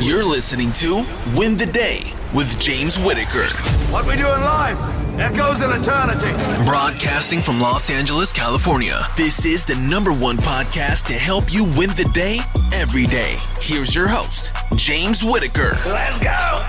You're listening to Win the Day with James Whitaker. What we doing live echoes in eternity. Broadcasting from Los Angeles, California. This is the number one podcast to help you win the day every day. Here's your host, James Whitaker. Let's go.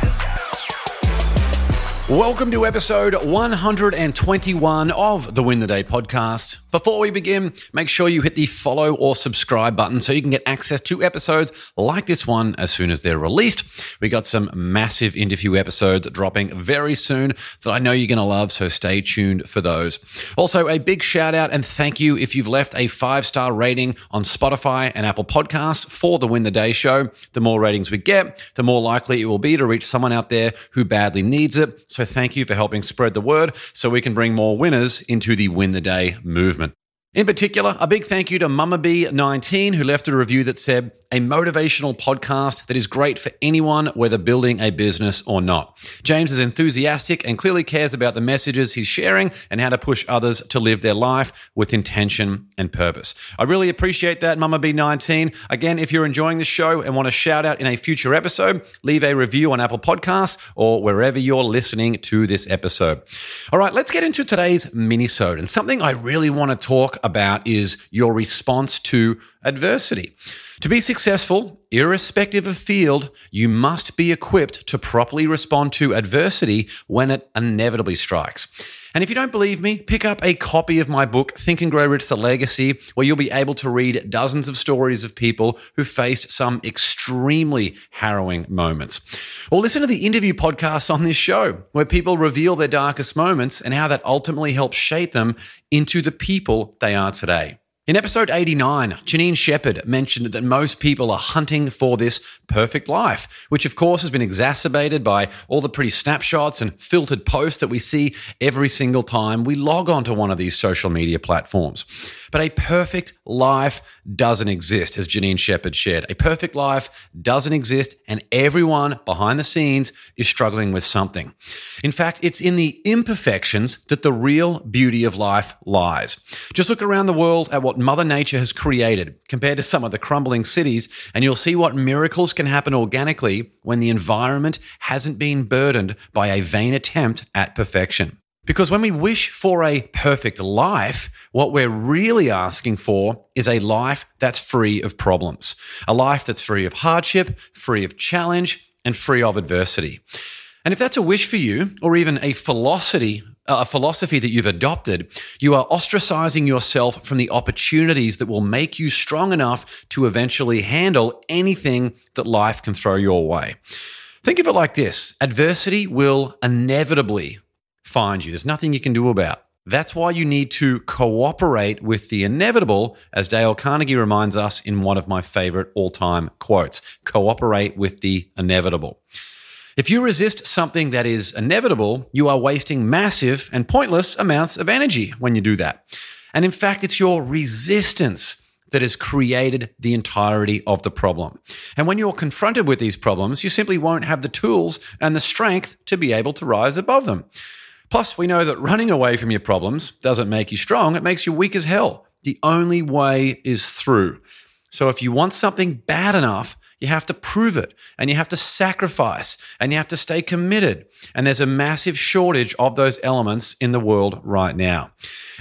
Welcome to episode 121 of the Win the Day podcast. Before we begin, make sure you hit the follow or subscribe button so you can get access to episodes like this one as soon as they're released. We got some massive interview episodes dropping very soon that I know you're going to love, so stay tuned for those. Also, a big shout out and thank you if you've left a five star rating on Spotify and Apple Podcasts for the Win the Day show. The more ratings we get, the more likely it will be to reach someone out there who badly needs it. So thank you for helping spread the word so we can bring more winners into the Win the Day movement. In particular, a big thank you to Mama B19 who left a review that said, a motivational podcast that is great for anyone, whether building a business or not. James is enthusiastic and clearly cares about the messages he's sharing and how to push others to live their life with intention and purpose. I really appreciate that, Mama B19. Again, if you're enjoying the show and want a shout out in a future episode, leave a review on Apple Podcasts or wherever you're listening to this episode. All right, let's get into today's mini-sode. And something I really want to talk about is your response to adversity. To be successful, irrespective of field, you must be equipped to properly respond to adversity when it inevitably strikes. And if you don't believe me, pick up a copy of my book, Think and Grow Rich The Legacy, where you'll be able to read dozens of stories of people who faced some extremely harrowing moments. Or listen to the interview podcasts on this show, where people reveal their darkest moments and how that ultimately helps shape them into the people they are today. In episode 89, Janine Shepherd mentioned that most people are hunting for this perfect life, which of course has been exacerbated by all the pretty snapshots and filtered posts that we see every single time we log onto one of these social media platforms. But a perfect life doesn't exist, as Janine Shepherd shared. A perfect life doesn't exist, and everyone behind the scenes is struggling with something. In fact, it's in the imperfections that the real beauty of life lies. Just look around the world at what Mother Nature has created compared to some of the crumbling cities, and you'll see what miracles can happen organically when the environment hasn't been burdened by a vain attempt at perfection. Because when we wish for a perfect life, what we're really asking for is a life that's free of problems, a life that's free of hardship, free of challenge, and free of adversity. And if that's a wish for you, or even a philosophy, a philosophy that you've adopted, you are ostracizing yourself from the opportunities that will make you strong enough to eventually handle anything that life can throw your way. Think of it like this adversity will inevitably find you. There's nothing you can do about. That's why you need to cooperate with the inevitable, as Dale Carnegie reminds us in one of my favorite all time quotes cooperate with the inevitable. If you resist something that is inevitable, you are wasting massive and pointless amounts of energy when you do that. And in fact, it's your resistance that has created the entirety of the problem. And when you're confronted with these problems, you simply won't have the tools and the strength to be able to rise above them. Plus, we know that running away from your problems doesn't make you strong, it makes you weak as hell. The only way is through. So if you want something bad enough, you have to prove it and you have to sacrifice and you have to stay committed. And there's a massive shortage of those elements in the world right now.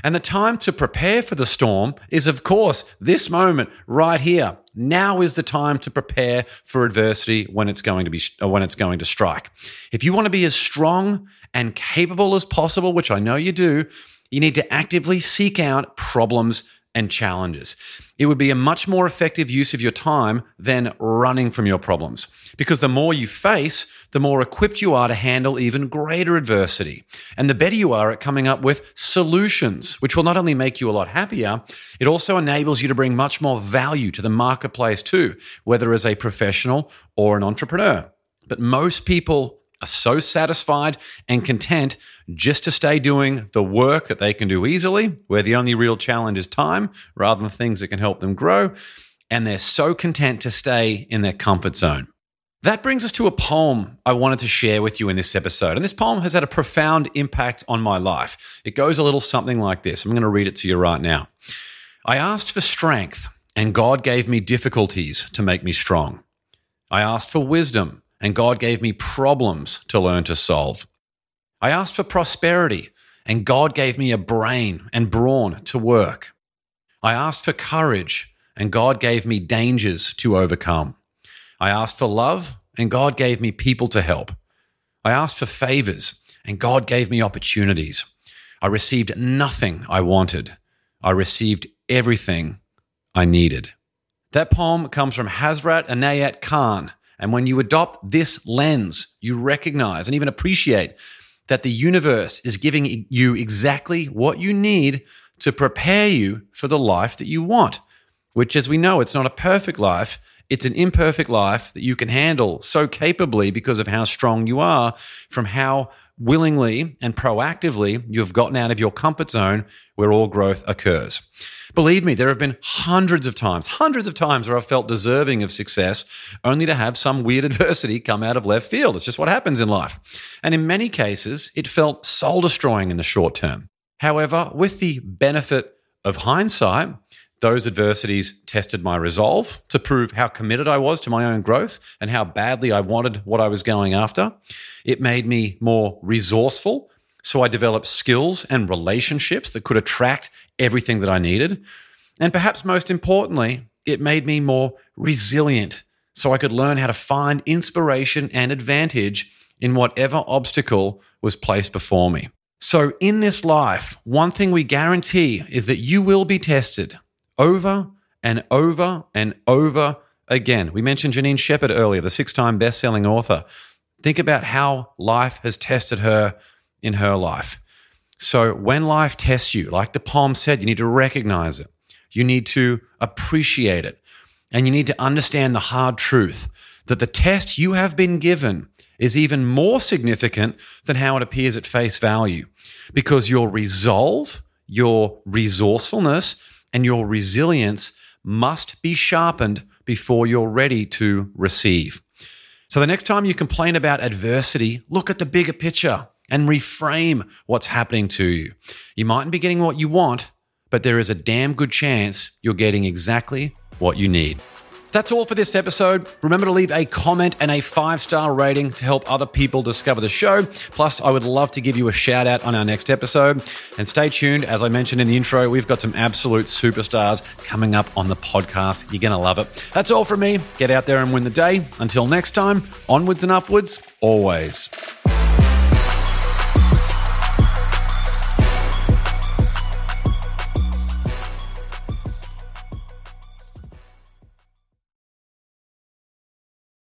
And the time to prepare for the storm is, of course, this moment right here. Now is the time to prepare for adversity when it's going to be uh, when it's going to strike. If you want to be as strong and capable as possible, which I know you do, you need to actively seek out problems and challenges. It would be a much more effective use of your time than running from your problems. Because the more you face, the more equipped you are to handle even greater adversity. And the better you are at coming up with solutions, which will not only make you a lot happier, it also enables you to bring much more value to the marketplace too, whether as a professional or an entrepreneur. But most people are so satisfied and content just to stay doing the work that they can do easily, where the only real challenge is time rather than things that can help them grow. And they're so content to stay in their comfort zone. That brings us to a poem I wanted to share with you in this episode. And this poem has had a profound impact on my life. It goes a little something like this. I'm going to read it to you right now. I asked for strength, and God gave me difficulties to make me strong. I asked for wisdom, and God gave me problems to learn to solve. I asked for prosperity, and God gave me a brain and brawn to work. I asked for courage, and God gave me dangers to overcome. I asked for love, and God gave me people to help. I asked for favors, and God gave me opportunities. I received nothing I wanted. I received everything I needed. That poem comes from Hazrat Inayat Khan. And when you adopt this lens, you recognize and even appreciate that the universe is giving you exactly what you need to prepare you for the life that you want, which, as we know, it's not a perfect life. It's an imperfect life that you can handle so capably because of how strong you are from how willingly and proactively you've gotten out of your comfort zone where all growth occurs. Believe me, there have been hundreds of times, hundreds of times where I've felt deserving of success only to have some weird adversity come out of left field. It's just what happens in life. And in many cases, it felt soul destroying in the short term. However, with the benefit of hindsight, those adversities tested my resolve to prove how committed I was to my own growth and how badly I wanted what I was going after. It made me more resourceful. So I developed skills and relationships that could attract everything that I needed. And perhaps most importantly, it made me more resilient so I could learn how to find inspiration and advantage in whatever obstacle was placed before me. So, in this life, one thing we guarantee is that you will be tested over and over and over again. We mentioned Janine Shepherd earlier, the six time best selling author. Think about how life has tested her in her life. So, when life tests you, like the poem said, you need to recognize it, you need to appreciate it, and you need to understand the hard truth that the test you have been given is even more significant than how it appears at face value because your resolve, your resourcefulness, and your resilience must be sharpened before you're ready to receive. So the next time you complain about adversity, look at the bigger picture and reframe what's happening to you. You mightn't be getting what you want, but there is a damn good chance you're getting exactly what you need. That's all for this episode. Remember to leave a comment and a five star rating to help other people discover the show. Plus, I would love to give you a shout out on our next episode. And stay tuned. As I mentioned in the intro, we've got some absolute superstars coming up on the podcast. You're going to love it. That's all from me. Get out there and win the day. Until next time, onwards and upwards, always.